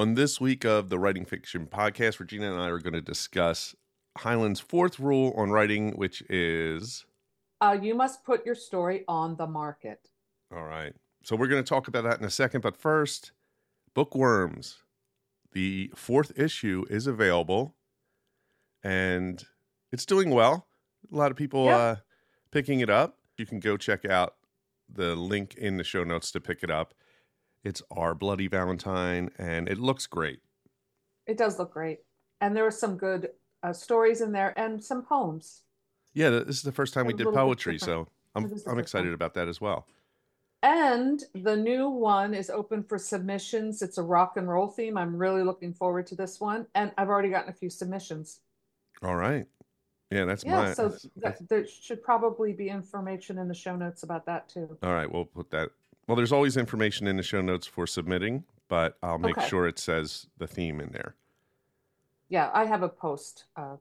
On this week of the Writing Fiction podcast, Regina and I are going to discuss Heinlein's fourth rule on writing, which is Uh, you must put your story on the market. all right. So we're going to talk about that in a second, but first, Bookworms. The fourth issue is available and it's doing well. A lot of people Yeah. uh, picking it up. You can go check out the link in the show notes to pick it up. It's Our Bloody Valentine and it looks great. It does look great. And there are some good uh, stories in there and some poems. Yeah, this is the first time we did poetry, so. I'm It is the I'm excited about that as well. And the new one is open for submissions. It's a rock and roll theme. I'm really looking forward to this one. And I've already gotten a few submissions. All right. Yeah, that's Yeah, my so that, there should probably be information in the show notes about that too. All right, we'll put that. Well, there's always information in the show notes for submitting, but I'll make Okay. sure it says the theme in there. Yeah, I have a post uh,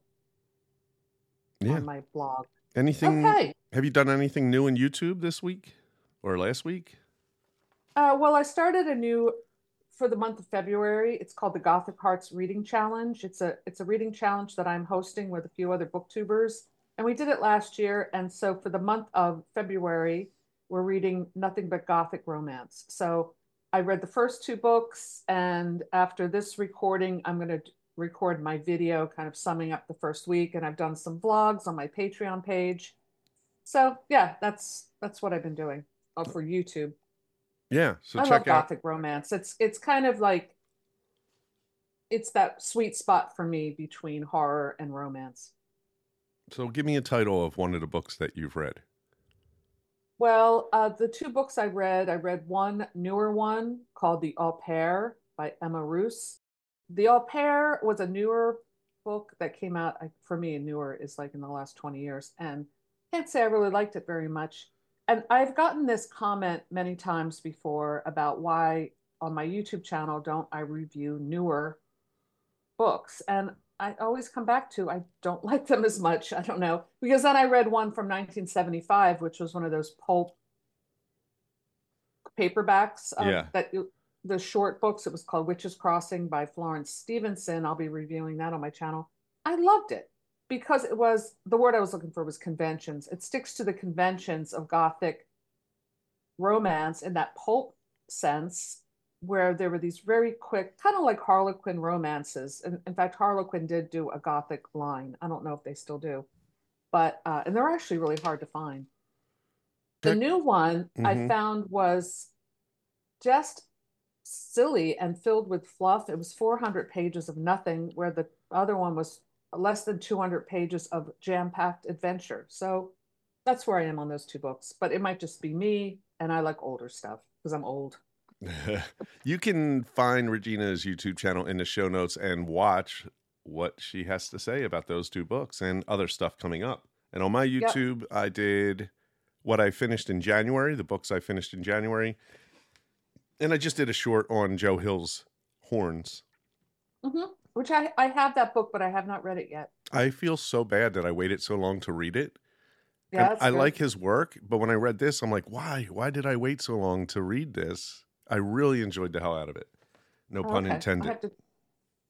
Yeah. on my blog. Anything? Okay. Have you done anything new in YouTube this week or last week? Uh, well, I started a new for the month of February. It's called the Gothic Hearts Reading Challenge. It's a it's a reading challenge that I'm hosting with a few other booktubers, and we did it last year. And so for the month of February, we're reading nothing but Gothic romance. So I read the first two books, and after this recording, I'm going to record my video, kind of summing up the first week. And I've done some vlogs on my Patreon page. So yeah, that's that's what I've been doing uh, for YouTube. Yeah. So I love out. gothic romance. It's it's kind of like it's that sweet spot for me between horror and romance. So give me a title of one of the books that you've read. Well, uh, the two books I read, I read one newer one called The Au Pair by Emma Rous. The Au Pair was a newer book that came out for me. Newer is like in the last twenty years, and can't say I really liked it very much. And I've gotten this comment many times before about why on my YouTube channel don't I review newer books? And I always come back to I don't like them as much. I don't know. Because then I read one from 1975, which was one of those pulp paperbacks um, Yeah. that you, the short books. It was called Witches Crossing by Florence Stevenson. I'll be reviewing that on my channel. I loved it because it was the word I was looking for was conventions. It sticks to the conventions of Gothic romance in that pulp sense, where there were these very quick, kind of like Harlequin romances. And in fact, Harlequin did do a Gothic line. I don't know if they still do, but uh, and they're actually really hard to find. The new one I Mhm. found was just silly and filled with fluff. It was 400 pages of nothing, where the other one was less than 200 pages of jam-packed adventure. So that's where I am on those two books. But it might just be me, and I like older stuff because I'm old. you can find Regina's YouTube channel in the show notes and watch what she has to say about those two books and other stuff coming up. And on my Yep. YouTube, I did what I finished in January, the books I finished in January. And I just did a short on Joe Hill's horns. hmm Which I, I have that book, but I have not read it yet. I feel so bad that I waited so long to read it. Yeah, I good. like his work, but when I read this, I'm like, why? Why did I wait so long to read this? I really enjoyed the hell out of it. No Oh, pun okay. Intended. to-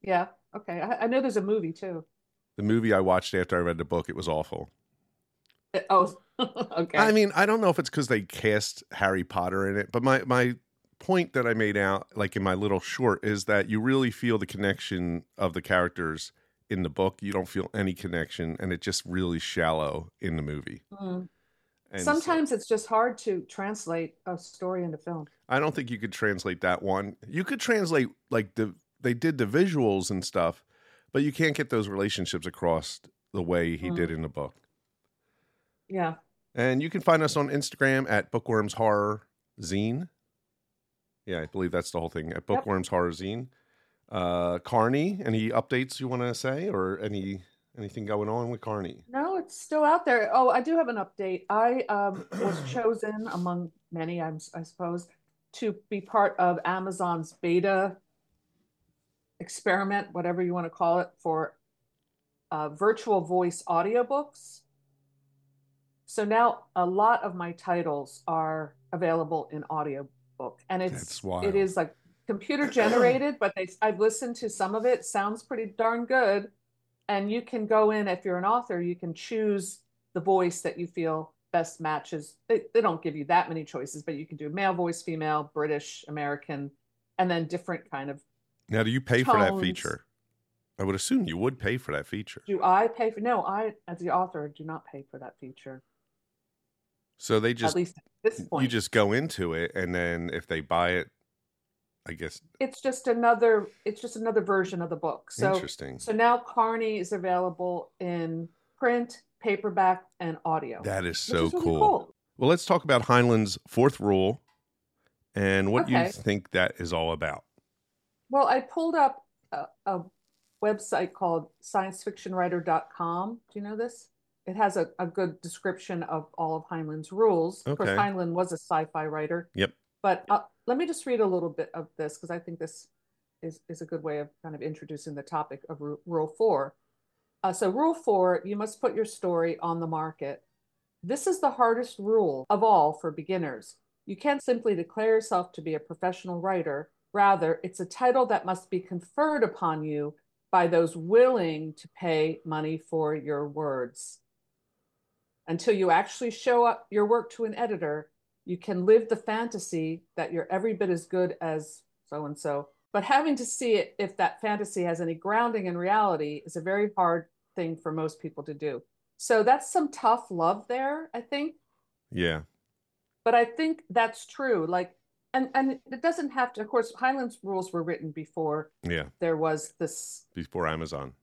Yeah, okay. I, I know there's a movie too. The movie I watched after I read the book, it was awful. Uh, Oh, okay. I mean, I don't know if it's because they cast Harry Potter in it, but my my point that I made out, like in my little short, is that you really feel the connection of the characters in the book. You don't feel any connection, and it's just really shallow in the movie. Mm. And so- Sometimes it's just hard to translate a story into film. I don't think you could translate that one. You could translate like the they did the visuals and stuff, but you can't get those relationships across the way he Mm. did in the book. Yeah. And you can find us on Instagram at Bookworms Horror Zine. Yeah, I believe that's the whole thing at Bookworms Horror Zine. Uh, Carni, any updates you want to say, or any anything going on with Carni? No, it's still out there. Oh, I do have an update. I um, was chosen among many, I'm, I suppose, to be part of Amazon's beta experiment, whatever you want to call it, for uh, virtual voice audiobooks. So now a lot of my titles are available in audiobook, and it's it is like computer generated, but they I've listened to some of it. Sounds pretty darn good. And you can go in if you're an author, you can choose the voice that you feel best matches. They, they don't give you that many choices, but you can do male voice, female, British, American, and then different kind of. Now, do you pay tones. for that feature? I would assume you would pay for that feature. Do I pay for? No, I, as the author, do not pay for that feature. So they just at least at this point, you just go into it, and then if they buy it, I guess it's just another. It's just another version of the book. So interesting. So now Carni is available in print, paperback, and audio. That is so is really cool. cool. Well, let's talk about Heinlein's fourth rule and what okay. you think that is all about. Well, I pulled up a, a website called sciencefictionwriter.com. Do you know this? It has a, a good description of all of Heinlein's rules. Okay. Of course, Heinlein was a sci-fi writer. Yep. But uh, let me just read a little bit of this because I think this is, is a good way of kind of introducing the topic of Rule 4. Uh, so, Rule 4 you must put your story on the market. This is the hardest rule of all for beginners. You can't simply declare yourself to be a professional writer. Rather, it's a title that must be conferred upon you by those willing to pay money for your words. Until you actually show up your work to an editor, you can live the fantasy that you're every bit as good as so and so. But having to see it if that fantasy has any grounding in reality is a very hard thing for most people to do. So that's some tough love there, I think. Yeah. But I think that's true. Like and and it doesn't have to of course Heinlein's rules were written before yeah there was this before amazon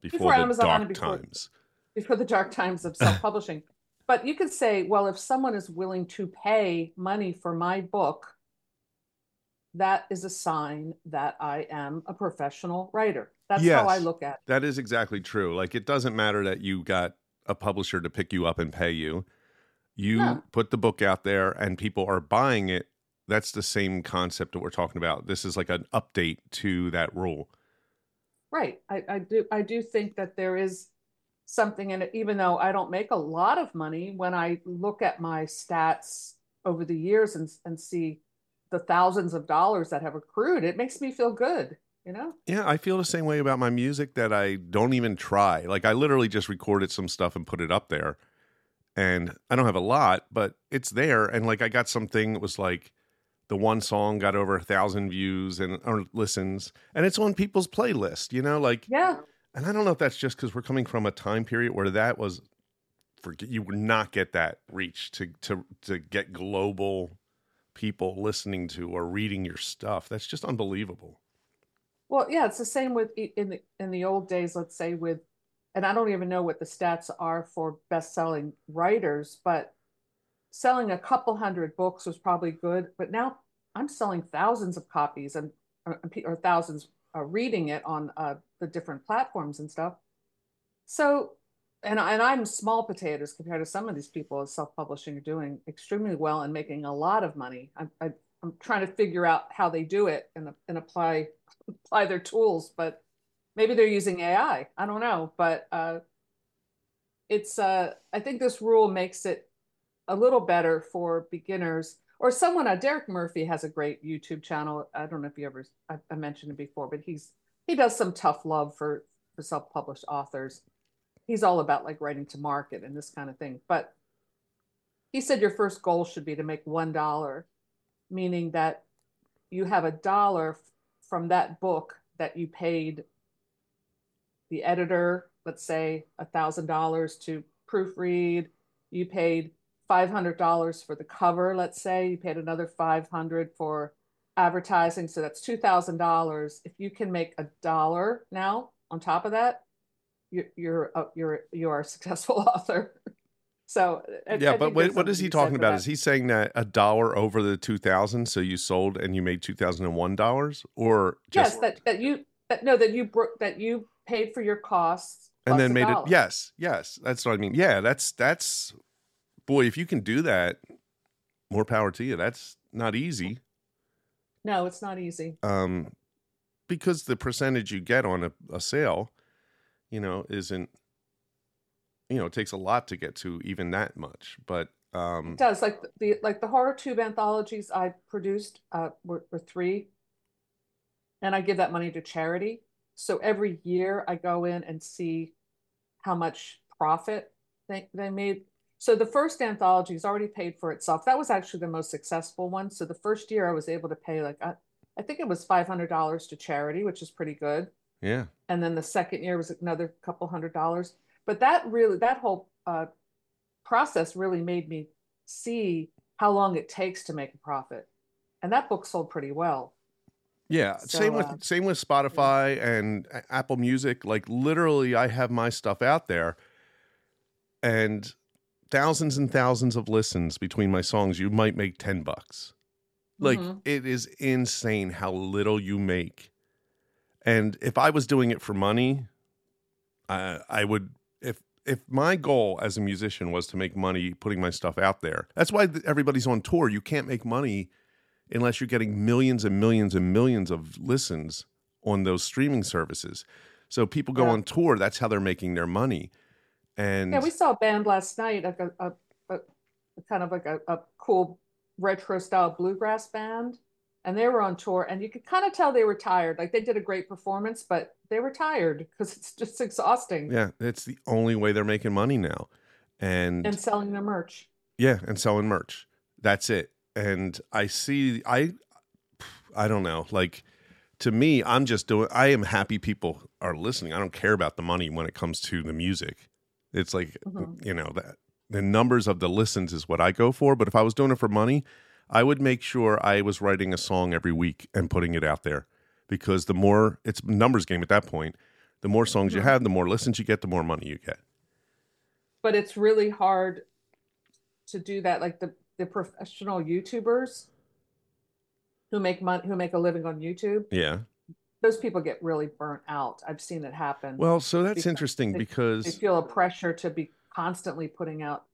before, before amazon dark before, times before the dark times of self-publishing but you could say well if someone is willing to pay money for my book that is a sign that i am a professional writer that's yes, how i look at it that is exactly true like it doesn't matter that you got a publisher to pick you up and pay you you yeah. put the book out there and people are buying it that's the same concept that we're talking about. This is like an update to that rule. Right. I, I do I do think that there is something in it, even though I don't make a lot of money, when I look at my stats over the years and, and see the thousands of dollars that have accrued, it makes me feel good, you know? Yeah, I feel the same way about my music that I don't even try. Like I literally just recorded some stuff and put it up there. And I don't have a lot, but it's there. And like I got something that was like the one song got over a thousand views and or listens, and it's on people's playlist. You know, like yeah. And I don't know if that's just because we're coming from a time period where that was, for you would not get that reach to to to get global people listening to or reading your stuff. That's just unbelievable. Well, yeah, it's the same with in the in the old days. Let's say with, and I don't even know what the stats are for best selling writers, but selling a couple hundred books was probably good, but now I'm selling thousands of copies and or, or thousands uh, reading it on uh, the different platforms and stuff. So, and and I'm small potatoes compared to some of these people self-publishing are doing extremely well and making a lot of money. I, I, I'm trying to figure out how they do it and and apply apply their tools, but maybe they're using AI. I don't know, but uh, it's uh, I think this rule makes it a little better for beginners or someone. Uh, Derek Murphy has a great YouTube channel. I don't know if you ever I, I mentioned it before, but he's he does some tough love for for self published authors. He's all about like writing to market and this kind of thing. But he said your first goal should be to make one dollar, meaning that you have a dollar from that book that you paid the editor, let's say a thousand dollars to proofread. You paid $500 for the cover, let's say, you paid another 500 for advertising, so that's $2,000. If you can make a dollar now on top of that, you're you're uh, you're you are a successful author. so yeah, I but what, what is he talking about? That. Is he saying that a dollar over the two thousand, so you sold and you made two thousand and one dollars, or just... yes, that that you that, no that you bro- that you paid for your costs and then made dollar. it yes yes that's what I mean yeah that's that's boy, if you can do that, more power to you. That's not easy. No, it's not easy. Um, because the percentage you get on a, a sale, you know, isn't, you know, it takes a lot to get to even that much. But um, it does like the like the horror tube anthologies I produced uh, were, were three and I give that money to charity. So every year I go in and see how much profit they, they made. So the first anthology has already paid for itself. That was actually the most successful one. So the first year I was able to pay like I, I think it was five hundred dollars to charity, which is pretty good. Yeah. And then the second year was another couple hundred dollars. But that really that whole uh, process really made me see how long it takes to make a profit. And that book sold pretty well. Yeah, So, same with uh, same with Spotify and Apple Music. Like literally, I have my stuff out there, and thousands and thousands of listens between my songs. You might make ten bucks. Like Mhm. it is insane how little you make. And if I was doing it for money, I I would if if my goal as a musician was to make money putting my stuff out there. That's why everybody's on tour. You can't make money unless you're getting millions and millions and millions of listens on those streaming services. So people go Yeah. on tour, that's how they're making their money. And Yeah, we saw a band last night, like a, a, a, kind of like a, a cool retro style bluegrass band. And they were on tour, and you could kind of tell they were tired. Like they did a great performance, but they were tired because it's just exhausting. yeah, it's the only way they're making money now. And And selling their merch. Yeah, and selling merch. That's it. And I see I I don't know. Like to me, I'm just doing I am happy people are listening. I don't care about the money when it comes to the music. It's like Mhm. you know, that the numbers of the listens is what I go for, but if I was doing it for money, I would make sure I was writing a song every week and putting it out there because the more it's numbers game at that point. The more songs you Mhm. have, the more listens you get, the more money you get. But it's really hard to do that. Like the, the professional YouTubers who make money, who make a living on YouTube, Yeah. Those people get really burnt out. I've seen it happen. Well, so that's Because interesting they- because they feel a pressure to be constantly putting out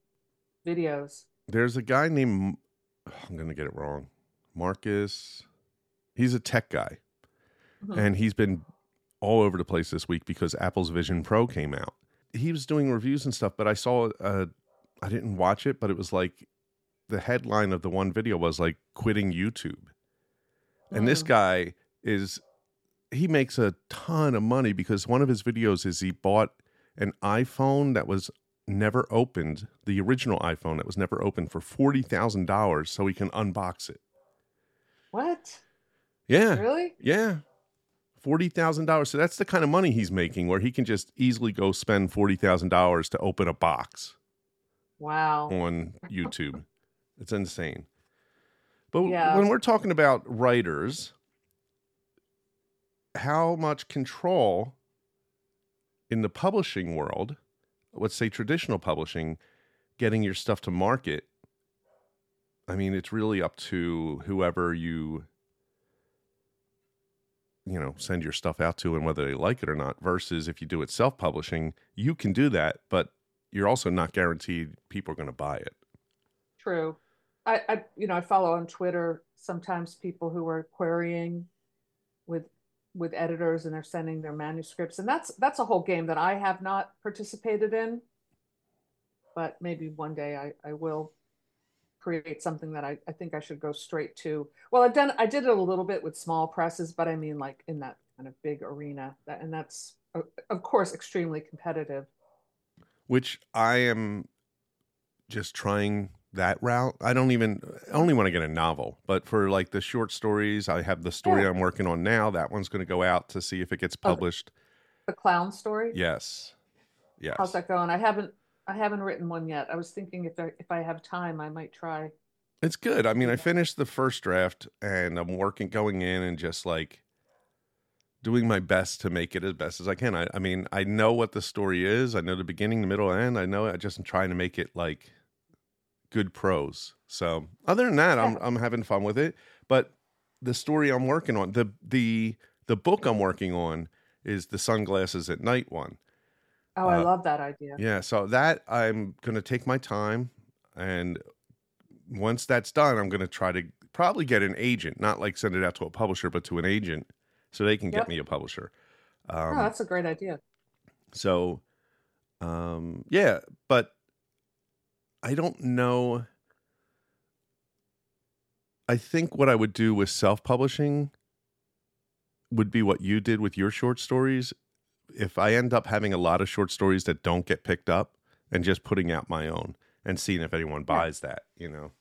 videos. there's a guy named I'm going to get it wrong. Marcus. He's a tech guy Mhm. and he's been all over the place this week because Apple's Vision Pro came out. He was doing reviews and stuff, but I saw uh I didn't watch it, but it was like the headline of the one video was like quitting YouTube. And this Mm. guy is he makes a ton of money because one of his videos is he bought an iPhone that was never opened, the original iPhone that was never opened for $40,000 so he can unbox it. What? Yeah. Really? Yeah. $40,000. So that's the kind of money he's making where he can just easily go spend $40,000 to open a box Wow. on YouTube. It's insane. But Yeah. when we're talking about writers, how much control in the publishing world, let's say traditional publishing, getting your stuff to market, I mean, it's really up to whoever you you know send your stuff out to and whether they like it or not versus if you do it self-publishing you can do that but you're also not guaranteed people are going to buy it True. I, I, you know, I follow on Twitter sometimes people who are querying with with editors and they're sending their manuscripts, and that's that's a whole game that I have not participated in. But maybe one day I, I will create something that I, I think I should go straight to. Well, I've done I did it a little bit with small presses, but I mean like in that kind of big arena. That and that's of course extremely competitive. which i am just trying that route i don't even i only want to get a novel but for like the short stories i have the story Yeah. i'm working on now that one's going to go out to see if it gets Oh, published The clown story. yes yes How's that going? I haven't I haven't written one yet. I was thinking if I if I have time, I might try. It's good. I mean, I finished the first draft and I'm working, going in and just like doing my best to make it as best as I can. I, I mean, I know what the story is. I know the beginning, the middle, and end. I know. I just am trying to make it like good prose. So, other than that, I'm I'm having fun with it. But the story I'm working on, the the the book I'm working on is the sunglasses at night one. Oh, I Uh, love that idea. Yeah, so that I'm going to take my time and once that's done, I'm going to try to probably get an agent, not like send it out to a publisher, but to an agent so they can get me a publisher. oh, Um, that's a great idea. so, um, yeah, but I don't know. I think what I would do with self publishing would be what you did with your short stories. If I end up having a lot of short stories that don't get picked up and just putting out my own and seeing if anyone buys that, you know.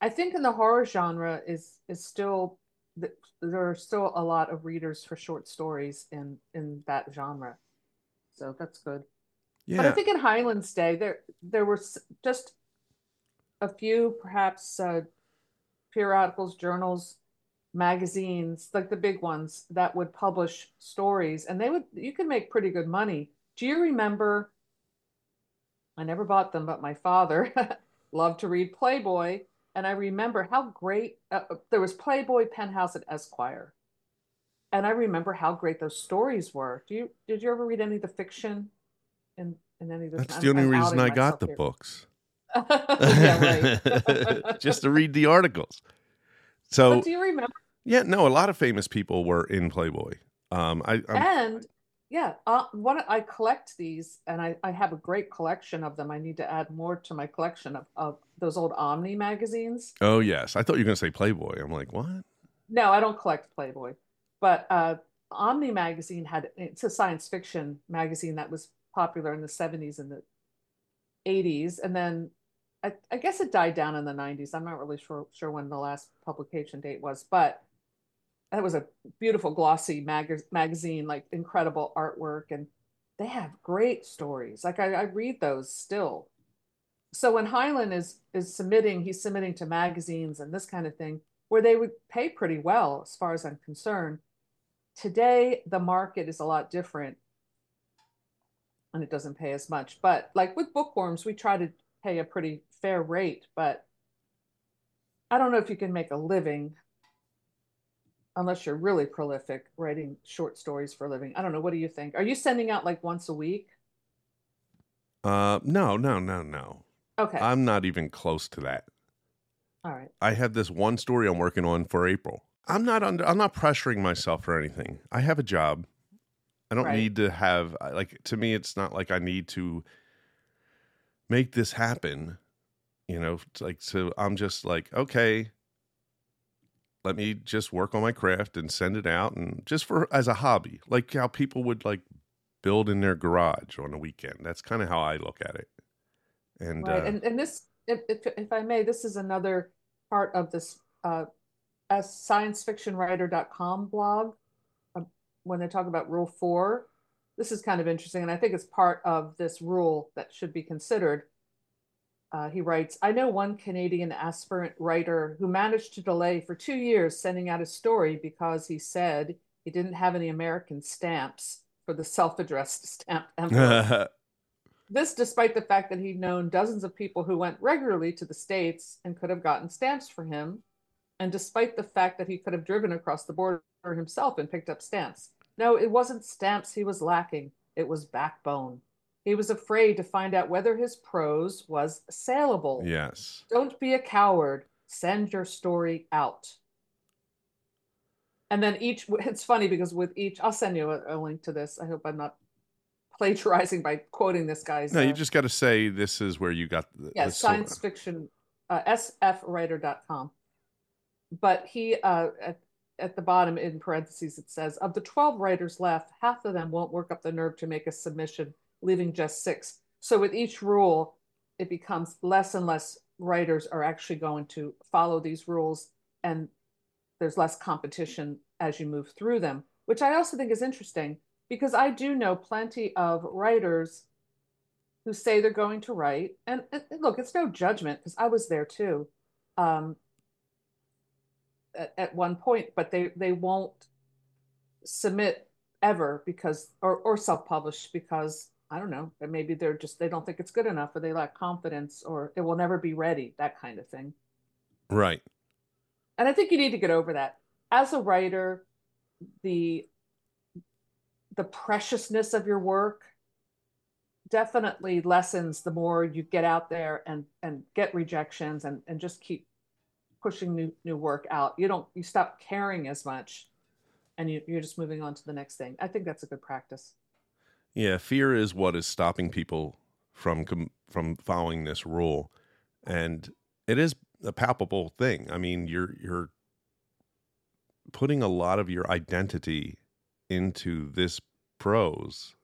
I think in the horror genre is is still there are still a lot of readers for short stories in in that genre. So that's good. Yeah. But I think in Heinlein's day there there were just a few perhaps uh, periodicals, journals, magazines, like the big ones that would publish stories and they would you could make pretty good money. Do you remember I never bought them, but my father loved to read Playboy and I remember how great uh, uh, there was Playboy, Penthouse, and Esquire, and I remember how great those stories were. Do you did you ever read any of the fiction in in any of this? That's the only reason I got the here. books. Just to read the articles. So but do you remember? Yeah, no, a lot of famous people were in Playboy. Um, I I'm, and yeah, uh, what I collect these, and I, I have a great collection of them. I need to add more to my collection of, of those old Omni magazines. Oh yes, I thought you were going to say Playboy. I'm like, what? No, I don't collect Playboy, but uh, Omni magazine had it's a science fiction magazine that was popular in the 70s and the 80s, and then I, I guess it died down in the 90s. I'm not really sure sure when the last publication date was, but that was a beautiful glossy mag- magazine like incredible artwork. And they have great stories. Like I, I, read those still. So when Heinlein is is submitting he's submitting to magazines and this kind of thing where they would pay pretty well as far as i'm concerned today the market is a lot different and it doesn't pay as much but like with bookworms we try to pay a pretty fair rate but i don't know if you can make a living unless you're really prolific writing short stories for a living. I don't know. What do you think? Are you sending out like once a week? Uh, no, no, no, no. Okay. I'm not even close to that. All right. I have this one story I'm working on for April. I'm not under. I'm not pressuring myself for anything. I have a job. I don't right. need to have like to me. It's not like I need to make this happen. You know, like so. I'm just like okay let me just work on my craft and send it out and just for as a hobby like how people would like build in their garage on a weekend that's kind of how i look at it and right. uh, and, and this if, if, if i may this is another part of this uh as sciencefictionwriter.com blog when they talk about rule four this is kind of interesting and i think it's part of this rule that should be considered uh, he writes, I know one Canadian aspirant writer who managed to delay for two years sending out a story because he said he didn't have any American stamps for the self addressed stamp envelope. this, despite the fact that he'd known dozens of people who went regularly to the States and could have gotten stamps for him, and despite the fact that he could have driven across the border himself and picked up stamps. No, it wasn't stamps he was lacking, it was backbone. He was afraid to find out whether his prose was saleable. Yes. Don't be a coward. Send your story out. And then each, it's funny because with each, I'll send you a, a link to this. I hope I'm not plagiarizing by quoting this guy's. No, uh, you just got to say this is where you got the. Yeah, the science fiction, uh, sfwriter.com. But he, uh, at, at the bottom in parentheses, it says, of the 12 writers left, half of them won't work up the nerve to make a submission leaving just six. So with each rule, it becomes less and less writers are actually going to follow these rules and there's less competition as you move through them, which I also think is interesting because I do know plenty of writers who say they're going to write. And, and look, it's no judgment because I was there too um, at, at one point, but they, they won't submit ever because, or, or self publish because I don't know, maybe they're just they don't think it's good enough or they lack confidence or it will never be ready, that kind of thing. Right. And I think you need to get over that. As a writer, the the preciousness of your work definitely lessens the more you get out there and and get rejections and and just keep pushing new new work out. You don't you stop caring as much and you, you're just moving on to the next thing. I think that's a good practice. Yeah, fear is what is stopping people from from following this rule, and it is a palpable thing. I mean, you're you're putting a lot of your identity into this prose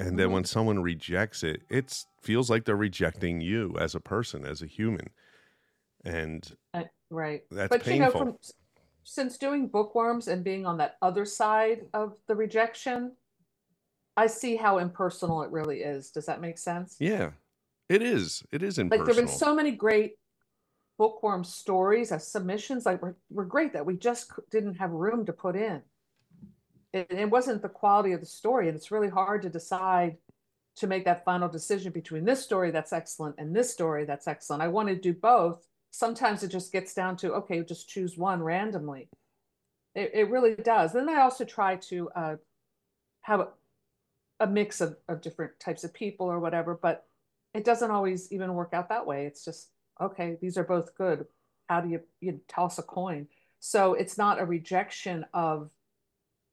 and then when mm-hmm. someone rejects it it feels like they're rejecting you as a person as a human and right. that's But you know, from since doing bookworms and being on that other side of the rejection, I see how impersonal it really is. Does that make sense? yeah it is it is impersonal. Like there've been so many great bookworm stories as submissions, like were, were great that we just didn't have room to put in. It, it wasn't the quality of the story, and it's really hard to decide to make that final decision between this story that's excellent and this story that's excellent. I want to do both. Sometimes it just gets down to okay, just choose one randomly. It, it really does. Then I also try to uh, have a, a mix of, of different types of people or whatever, but it doesn't always even work out that way. It's just okay, these are both good. How do you you toss a coin? So it's not a rejection of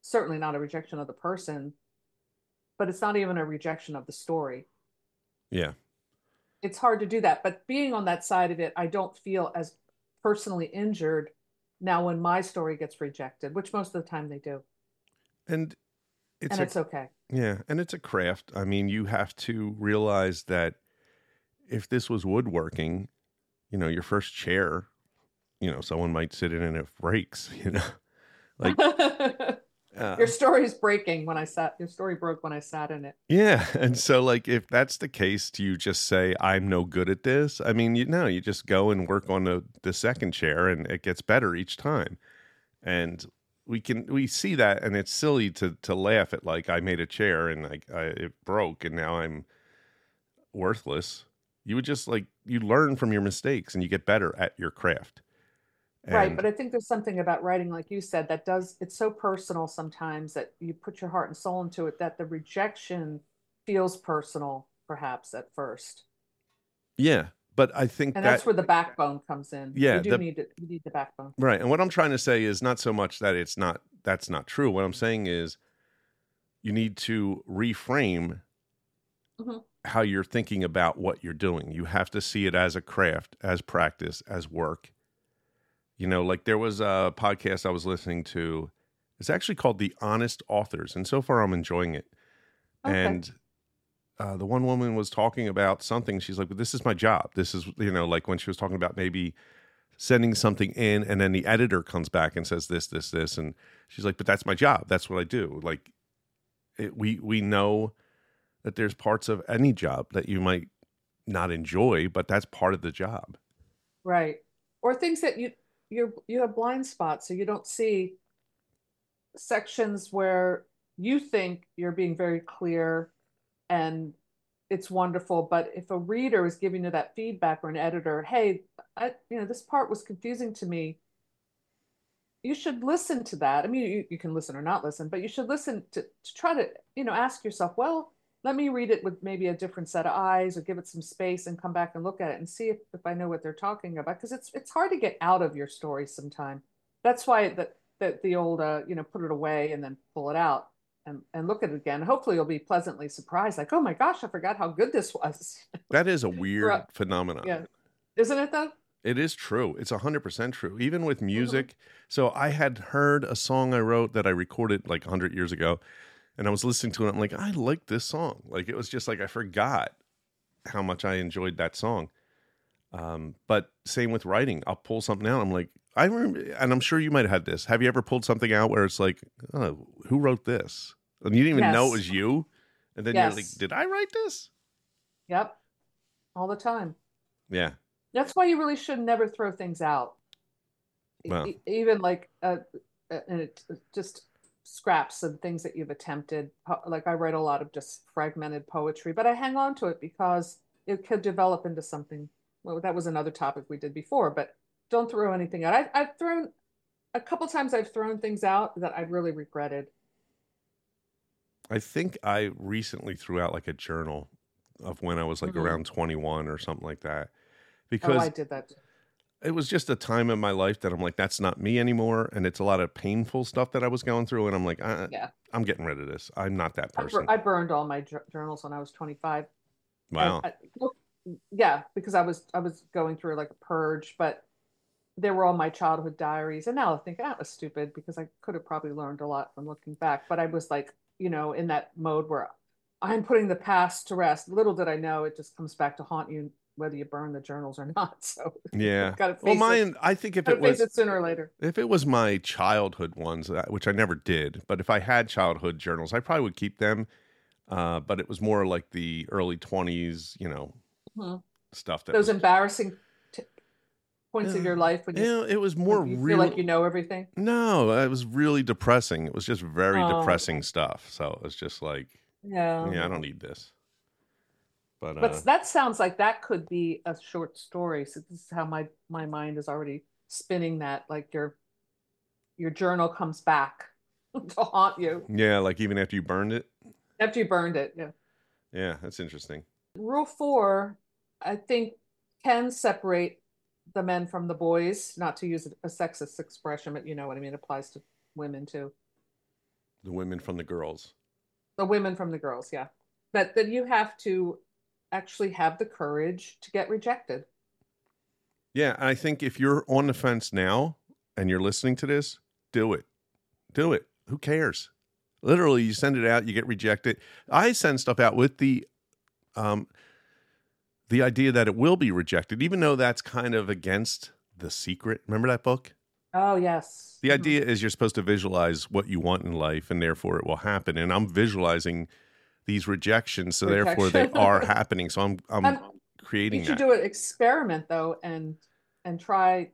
certainly not a rejection of the person, but it's not even a rejection of the story. yeah It's hard to do that, but being on that side of it, I don't feel as personally injured now when my story gets rejected, which most of the time they do. and it's and a it's okay. Yeah, and it's a craft. I mean, you have to realize that if this was woodworking, you know, your first chair, you know, someone might sit in and it breaks, you know. Like uh, your story's breaking when I sat your story broke when I sat in it. yeah, and so like if that's the case, do you just say I'm no good at this? I mean, you know, you just go and work on the the second chair and it gets better each time. And we can we see that and it's silly to to laugh at like I made a chair and like I, it broke and now I'm worthless. You would just like you learn from your mistakes and you get better at your craft. Right, but I think there's something about writing, like you said, that does it's so personal sometimes that you put your heart and soul into it that the rejection feels personal, perhaps at first. yeah, but I think And that that's where the backbone comes in. Yeah, You do the- need it, you need the backbone. Right. And what I'm trying to say is not so much that it's not that's not true. What I'm saying is you need to reframe Mhm. how you're thinking about what you're doing. You have to see it as a craft, as practice, as work. You know, like there was a podcast I was listening to. It's actually called The Honest Authors, and so far I'm enjoying it. Okay. And uh, the one woman was talking about something. She's like, "But this is my job. This is you know, like when she was talking about maybe sending something in, and then the editor comes back and says this, this, this, and she's like, "But that's my job. That's what I do." Like, it, we we know that there's parts of any job that you might not enjoy, but that's part of the job. Right. Or things that you you you have blind spots, so you don't see sections where you think you're being very clear and it's wonderful, but if a reader is giving you that feedback or an editor, hey, I, you know, this part was confusing to me, you should listen to that. I mean, you, you can listen or not listen, but you should listen to, to try to, you know, ask yourself, well, let me read it with maybe a different set of eyes or give it some space and come back and look at it and see if, if I know what they're talking about. Because it's it's hard to get out of your story sometime. That's why that the, the old, uh, you know, put it away and then pull it out and, and look at it again. Hopefully you'll be pleasantly surprised. Like, oh my gosh, I forgot how good this was. That is a weird Right. phenomenon. yeah. Isn't it though? It is true. It's 100% true. Even Mm-hmm. with music. So I had heard a song I wrote that I recorded like 100 years ago, and I was listening to it. I'm like, I like this song. Like, it was just like I forgot how much I enjoyed that song. Um, but same with writing. I'll pull something out. I'm like, I remember, and I'm sure you might have had this. Have you ever pulled something out where it's like, oh, who wrote this? And you didn't even know it was you. And then you're like, did I write this? Yep. All the time. Yeah. That's why you really should never throw things out. Well, e- Even like uh, uh, and it just scraps and things that you've attempted. Like I write a lot of just fragmented poetry, but I hang on to it because it could develop into something. Well, that was another topic we did before, but don't throw anything out. I, I've thrown a couple times. I've thrown things out that I really regretted. I think I recently threw out like a journal of when I was like Mhm. around 21 or something like that. Oh, Because I did that. It was just a time in my life that I'm like, that's not me anymore. And it's a lot of painful stuff that I was going through. And I'm like, uh, Yeah. I'm getting rid of this. I'm not that I, person. I burned all my jour- journals when I was 25. wow. I- I- yeah, because I was I was going through like a purge, but they were all my childhood diaries. And now I think that was stupid because I could have probably learned a lot from looking back. But I was like, you know, in that mode where I'm putting the past to rest. Little did I know it just comes back to haunt you whether you burn the journals or not. So yeah, well, mine. It. I think if it was it sooner or later, if it was my childhood ones, uh, which I never did, but if I had childhood journals, I probably would keep them. Uh, but it was more like the early twenties, you know, mm-hmm. stuff that those was, embarrassing t- points of your life when you, know, it was more you real, feel like you know everything. No, it was really depressing. It was just very oh. depressing stuff. So it was just like, yeah, yeah, I don't need this. But, but uh, that sounds like that could be a short story. So this is how my my mind is already spinning that. Like your your journal comes back to haunt you. Yeah, like even after you burned it. After you burned it, yeah. Yeah, that's interesting. Rule four, I think, can separate the men from the boys. Not to use a sexist expression, but you know what I mean. It applies to women too. The women from the girls. The women from the girls, yeah. But then you have to actually have the courage to get rejected. Yeah, I think if you're on the fence now and you're listening to this, do it. Do it. Who cares? Literally, you send it out, you get rejected. I send stuff out with the um the idea that it will be rejected, even though that's kind of against the secret. Remember that book? Oh yes. The mm-hmm. idea is you're supposed to visualize what you want in life and therefore it will happen. And I'm visualizing these rejections, so Rejection. therefore they are happening. So I'm I'm um, creating. You should that. do an experiment though, and and try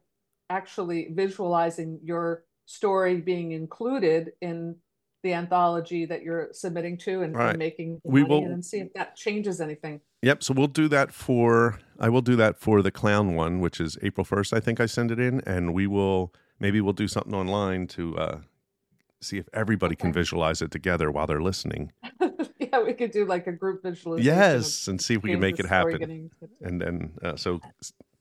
actually visualizing your story being included in the anthology that you're submitting to and, right. and making we will and see if that changes anything. Yep. So we'll do that for I will do that for the clown one, which is April first. I think I send it in, and we will maybe we'll do something online to uh, see if everybody okay. can visualize it together while they're listening. yeah, we could do like a group visualization. Yes, and see if we can make it happen. And then, uh, so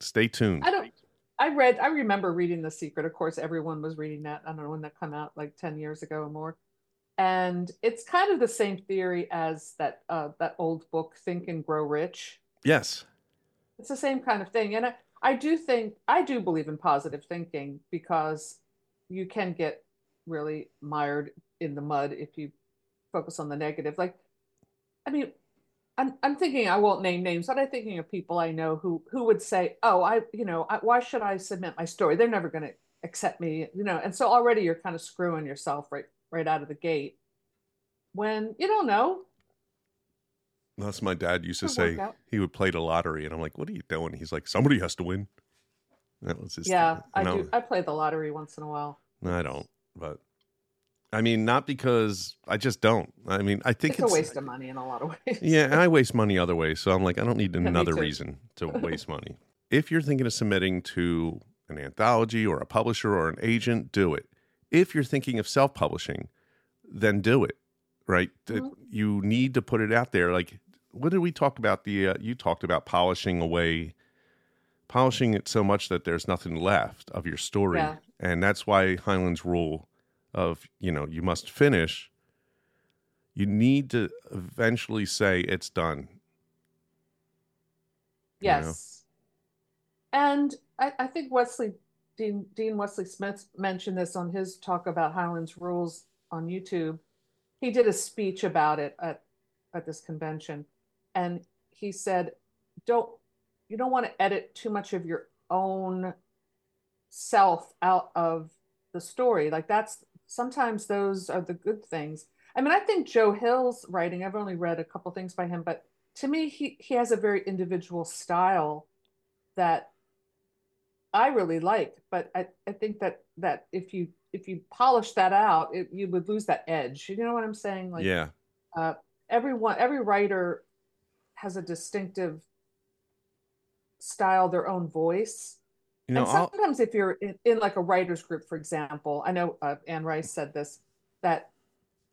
stay tuned. I don't. I read. I remember reading The Secret. Of course, everyone was reading that. I don't know when that came out, like ten years ago or more. And it's kind of the same theory as that uh, that old book, Think and Grow Rich. Yes, it's the same kind of thing. And I, I do think I do believe in positive thinking because you can get really mired in the mud if you focus on the negative. Like I mean, I'm I'm thinking I won't name names, but I'm thinking of people I know who who would say, "Oh, I you know, I, why should I submit my story? They're never going to accept me," you know. And so already you're kind of screwing yourself right right out of the gate. When you don't know. That's my dad used to say. He would play the lottery, and I'm like, "What are you doing?" He's like, "Somebody has to win." That was his. Yeah, I do. I play the lottery once in a while. No, I don't, but I mean, not because I just don't. I mean, I think it's, it's, a waste of money in a lot of ways. yeah, and I waste money other ways. So I'm like, I don't need another reason to waste money. If you're thinking of submitting to an anthology or a publisher or an agent, do it. If you're thinking of self publishing, then do it. Right? Mm-hmm. You need to put it out there. Like, what did we talk about? The uh, you talked about polishing away, polishing it so much that there's nothing left of your story, yeah. and that's why Heinlein's rule of you know you must finish you need to eventually say it's done. Yes you know? and I, I, think wesley dean, dean wesley smith mentioned this on his talk about Heinlein's rules on youtube. He did a speech about it at, at this convention and he said don't you don't want to edit too much of your own self out of the story. Like that's sometimes those are the good things. I mean, I think Joe Hill's writing, I've only read a couple things by him, but to me, he, he has a very individual style that I really like. But I, I think that that if you if you polish that out, it, you would lose that edge. You know what I'm saying? Like, yeah. Uh, everyone, every writer has a distinctive style, their own voice. You know, and sometimes I'll... if you're in, in, like a writers group, for example, I know uh, Anne Rice said this that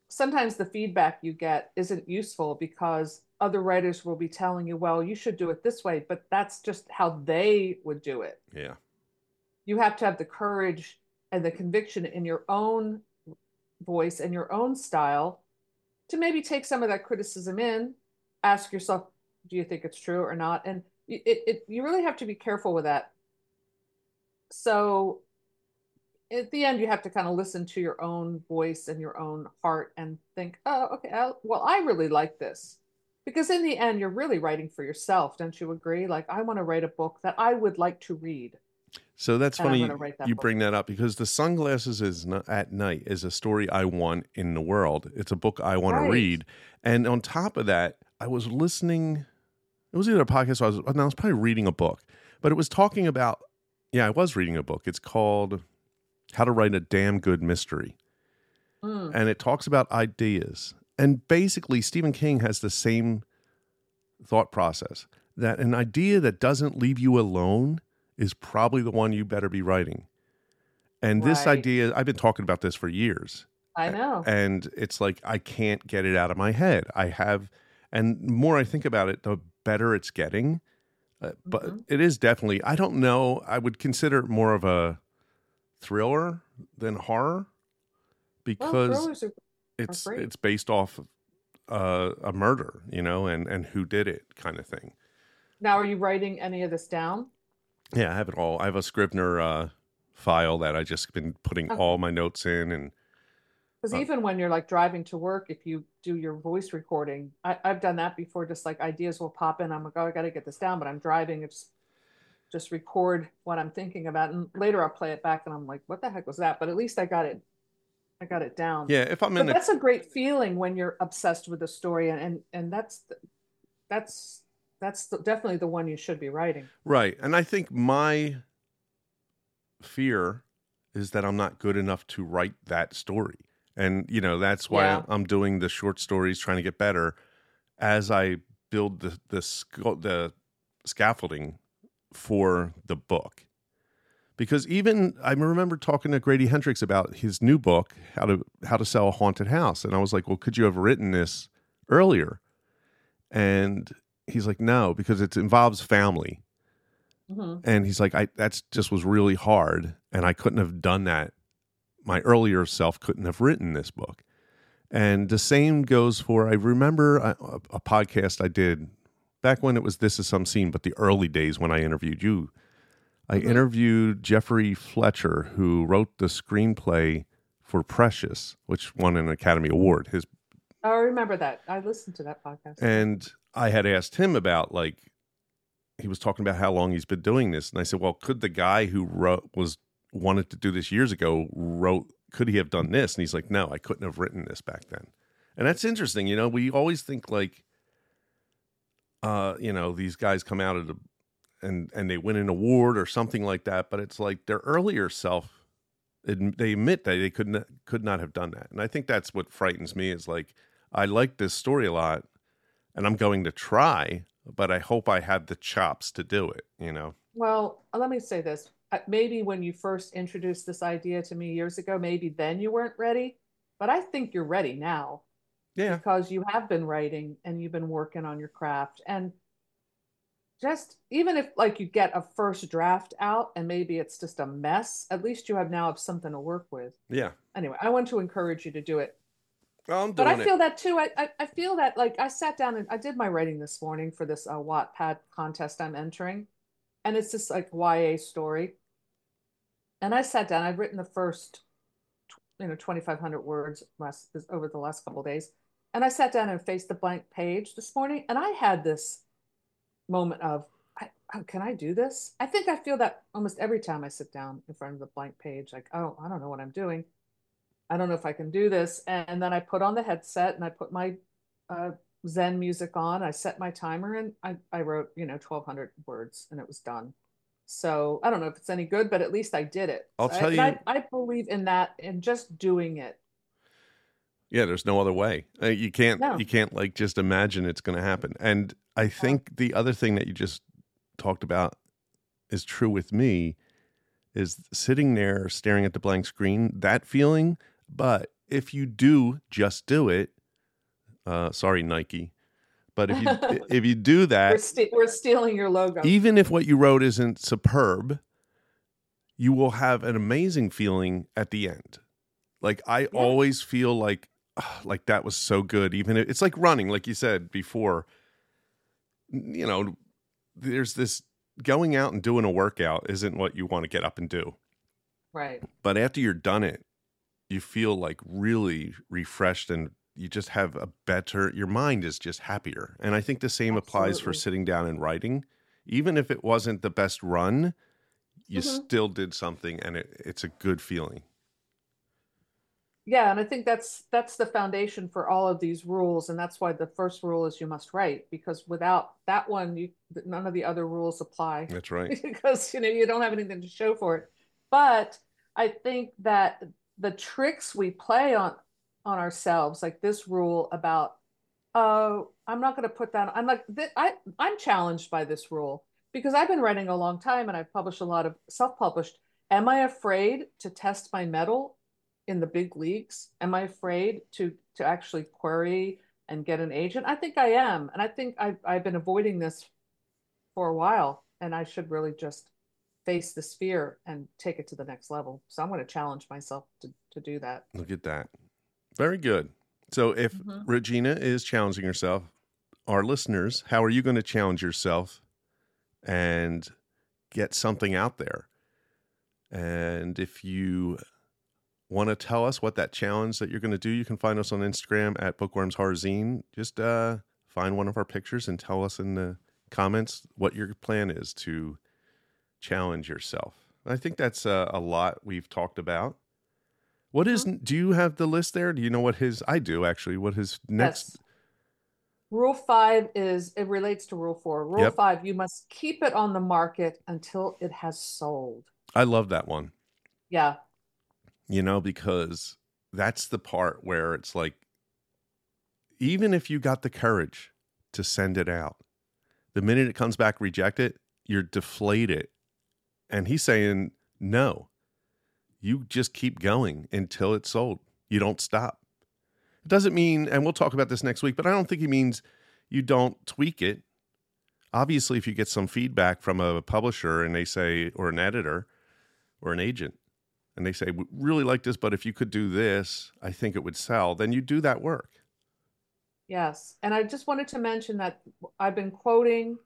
sometimes the feedback you get isn't useful because other writers will be telling you, well, you should do it this way, but that's just how they would do it. Yeah. You have to have the courage and the conviction in your own voice and your own style to maybe take some of that criticism in, ask yourself, do you think it's true or not? And it, it you really have to be careful with that so at the end you have to kind of listen to your own voice and your own heart and think oh okay I'll, well i really like this because in the end you're really writing for yourself don't you agree like i want to write a book that i would like to read so that's And funny that you book. bring that up because the sunglasses is not at night is a story I want in the world. It's a book I want Right. to read, and on top of that, I was listening. It was either a podcast. Or I was. No, I was probably reading a book, but it was talking about. Yeah, I was reading a book. It's called "How to Write a Damn Good Mystery," Mm, and it talks about ideas. And basically, Stephen King has the same thought process that an idea that doesn't leave you alone is probably the one you better be writing. And this idea, I've been talking about this for years, i know and it's like I can't get it out of my head. I have, and the more I think about it, the better it's getting. Uh, but Mhm. it is definitely, I don't know, I would consider it more of a thriller than horror because thrillers are, it's great. it's based off of uh, a murder, you know, and and who did it kind of thing. now are you writing any of this down Yeah, I have it all. I have a Scrivener uh, file that I just been putting Okay. all my notes in, and Because Uh, even when you're like driving to work, if you do your voice recording, I, I've done that before. Just like ideas will pop in. I'm like, oh, I got to get this down, but I'm driving. It's just record what I'm thinking about, and later I'll play it back, and I'm like, what the heck was that? But at least I got it. I got it down. yeah, if I'm But in a that's a great feeling when you're obsessed with a story, and and, and that's the, that's that's the, definitely the one you should be writing. right, and I think my fear is that I'm not good enough to write that story, and you know that's why Yeah. I'm doing the short stories, trying to get better as I build the the the scaffolding for the book. Because even I remember talking to Grady Hendrix about his new book, how to how to sell a haunted house, and I was like, "Well, could you have written this earlier?" And he's like, "No, because it involves family." hmm And he's like, "I that's just was really hard, and I couldn't have done that. My earlier self couldn't have written this book." And the same goes for I remember a, a podcast I did back when it was This Is Some Scene, but the early days when I interviewed you. I Mhm. interviewed Geoffrey Fletcher, who wrote the screenplay for Precious, which won an Academy Award. His I remember that. I listened to that podcast. and I had asked him about like he was talking about how long he's been doing this, and I said, "Well, could the guy who wrote was wanted to do this years ago wrote? Could he have done this?" And he's like, "No, I couldn't have written this back then." And that's interesting. You know, we always think like, uh, you know, these guys come out of the and and they win an award or something like that, but it's like their earlier self. They admit that they could not could not have done that, and I think that's what frightens me. Is like I like this story a lot, and I'm going to try, but I hope I have the chops to do it. You know? Well, let me say this. Uh, Maybe when you first introduced this idea to me years ago, maybe then you weren't ready, but I think you're ready now Yeah. because you have been writing and you've been working on your craft. And just even if like you get a first draft out and maybe it's just a mess, at least you have now have something to work with. Yeah. Anyway, I want to encourage you to do it. Well, But I it. feel that too. I, I I feel that like I sat down and I did my writing this morning for this uh, Wattpad contest I'm entering, and it's just like YA story. And I sat down. I've written the first, you know, 2,500 words last over the last couple days, and I sat down and faced the blank page this morning, and I had this moment of, I, oh, can I do this? I think I feel that almost every time I sit down in front of the blank page, like, oh, I don't know what I'm doing. I don't know if I can do this. And then I put on the headset and I put my uh, Zen music on. I set my timer and I, I wrote, you know, 1,200 words and it was done. So I don't know if it's any good, but at least I did it. I'll So I- tell you- I, I believe in that and just doing it. Yeah, there's no other way. Uh, you can't No. you can't like just imagine it's going to happen. And I think the other thing that you just talked about is true with me is sitting there staring at the blank screen, that feeling, but if you do just do it, uh sorry Nike, but if you if you do We're, that, we're stealing your logo. even if what you wrote isn't superb, you will have an amazing feeling at the end. Like I Yeah. always feel like "Ah, like that was so good. Even if, it's like running, like you said before. You know, there's this going out and doing a workout isn't what you want to get up and do. Right. But after you're done it, you feel like really refreshed and you just have a better your mind is just happier. And I think the same applies for sitting down and writing. Even if it wasn't the best run, you Mhm. still did something and it, it's a good feeling. Yeah, and I think that's that's the foundation for all of these rules, and that's why the first rule is you must write, because without that one, you none of the other rules apply That's right. because you know you don't have anything to show for it. But I think that the tricks we play on on ourselves, like this rule about, oh, I'm not going to put that. I'm like, th- I I'm challenged by this rule because I've been writing a long time and I've published a lot of self-published. Am I afraid to test my mettle in the big leagues? Am I afraid to to actually query and get an agent? I think I am, and I think I've I've been avoiding this for a while, and I should really just face this fear and take it to the next level. So I'm going to challenge myself to to do that. Look at that. Very good. So if Mhm. Regina is challenging herself, our listeners, how are you going to challenge yourself and get something out there? And if you want to tell us what that challenge that you're going to do, you can find us on Instagram at Bookworms Horror Zine. Just uh, find one of our pictures and tell us in the comments what your plan is to challenge yourself. I think that's uh, a lot we've talked about. What is? Mm-hmm. Do you have the list there? Do you know what his? I do actually. What his next? Yes. Rule five is it relates to rule four. Rule Yep. five, you must keep it on the market until it has sold. I love that one. Yeah. You know, because that's the part where it's like, even if you got the courage to send it out, the minute it comes back rejected, you're deflated. And he's saying, no, you just keep going until it's sold. You don't stop. It doesn't mean, and we'll talk about this next week, but I don't think he means you don't tweak it. Obviously, if you get some feedback from a publisher and they say, or an editor or an agent, and they say, we really like this, but if you could do this, I think it would sell, then you do that work. Yes. And I just wanted to mention that I've been quoting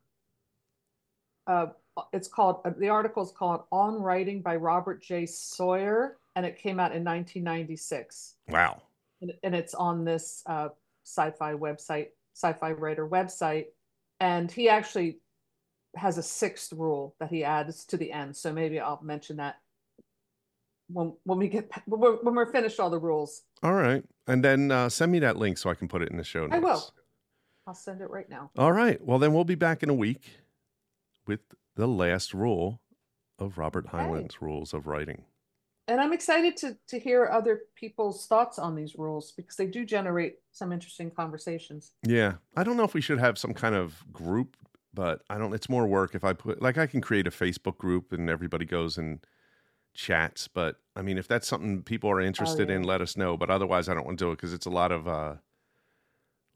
uh it's called uh, the article is called On Writing by Robert J. Sawyer and it came out in 1996. Wow. and, and it's on this uh, sci-fi website, sci-fi writer website, and he actually has a sixth rule that he adds to the end. So maybe I'll mention that when when we get when we're, when we're finished all the rules. All right. And then uh, send me that link so I can put it in the show notes. I will. I'll send it right now. All right. Well, then we'll be back in a week with the last rule of Robert Heinlein's rules of writing. And I'm excited to to hear other people's thoughts on these rules because they do generate some interesting conversations. Yeah. I don't know if we should have some kind of group, but I don't, it's more work if I put, like, I can create a Facebook group and everybody goes and chats. But I mean, if that's something people are interested in, yeah. let us know. But otherwise, I don't want to do it because it's a lot of, uh,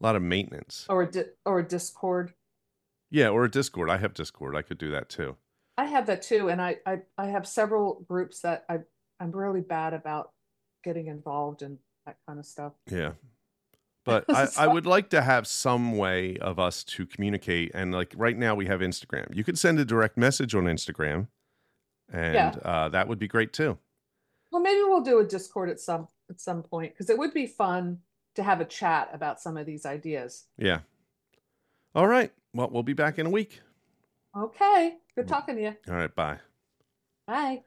a lot of maintenance. Or a di- or a Discord. Yeah. Or a Discord. I have Discord. I could do that too. I have that too, and I, I I have several groups that I I'm really bad about getting involved in that kind of stuff. Yeah. But I, I would like to have some way of us to communicate. And like right now, we have Instagram. You could send a direct message on Instagram, and Yeah. uh, that would be great too. Well, maybe we'll do a Discord at some at some point because it would be fun to have a chat about some of these ideas. Yeah. All right. Well, we'll be back in a week. Okay, good talking to you. All right. Bye. Bye.